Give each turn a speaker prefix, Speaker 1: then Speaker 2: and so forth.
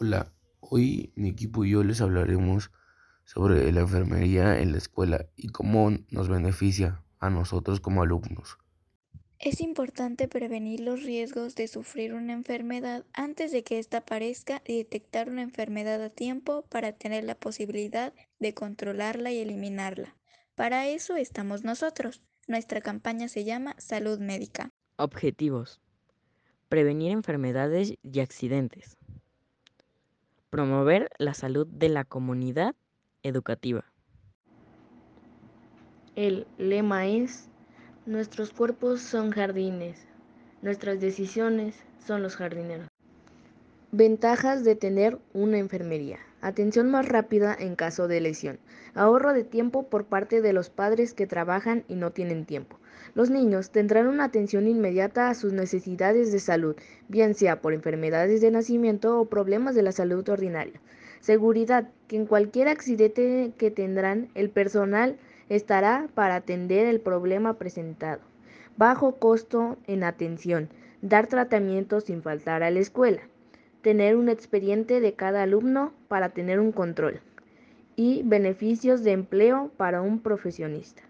Speaker 1: Hola, hoy mi equipo y yo les hablaremos sobre la enfermería en la escuela y cómo nos beneficia a nosotros como alumnos.
Speaker 2: Es importante prevenir los riesgos de sufrir una enfermedad antes de que ésta aparezca y detectar una enfermedad a tiempo para tener la posibilidad de controlarla y eliminarla. Para eso estamos nosotros. Nuestra campaña se llama Salud Médica.
Speaker 3: Objetivos. Prevenir enfermedades y accidentes. Promover la salud de la comunidad educativa.
Speaker 4: El lema es, nuestros cuerpos son jardines, nuestras decisiones son los jardineros. Ventajas de tener una enfermería. Atención más rápida en caso de lesión. Ahorro de tiempo por parte de los padres que trabajan y no tienen tiempo. Los niños tendrán una atención inmediata a sus necesidades de salud, bien sea por enfermedades de nacimiento o problemas de la salud ordinaria. Seguridad, que en cualquier accidente que tendrán, el personal estará para atender el problema presentado. Bajo costo en atención, dar tratamiento sin faltar a la escuela, tener un expediente de cada alumno para tener un control y beneficios de empleo para un profesionista.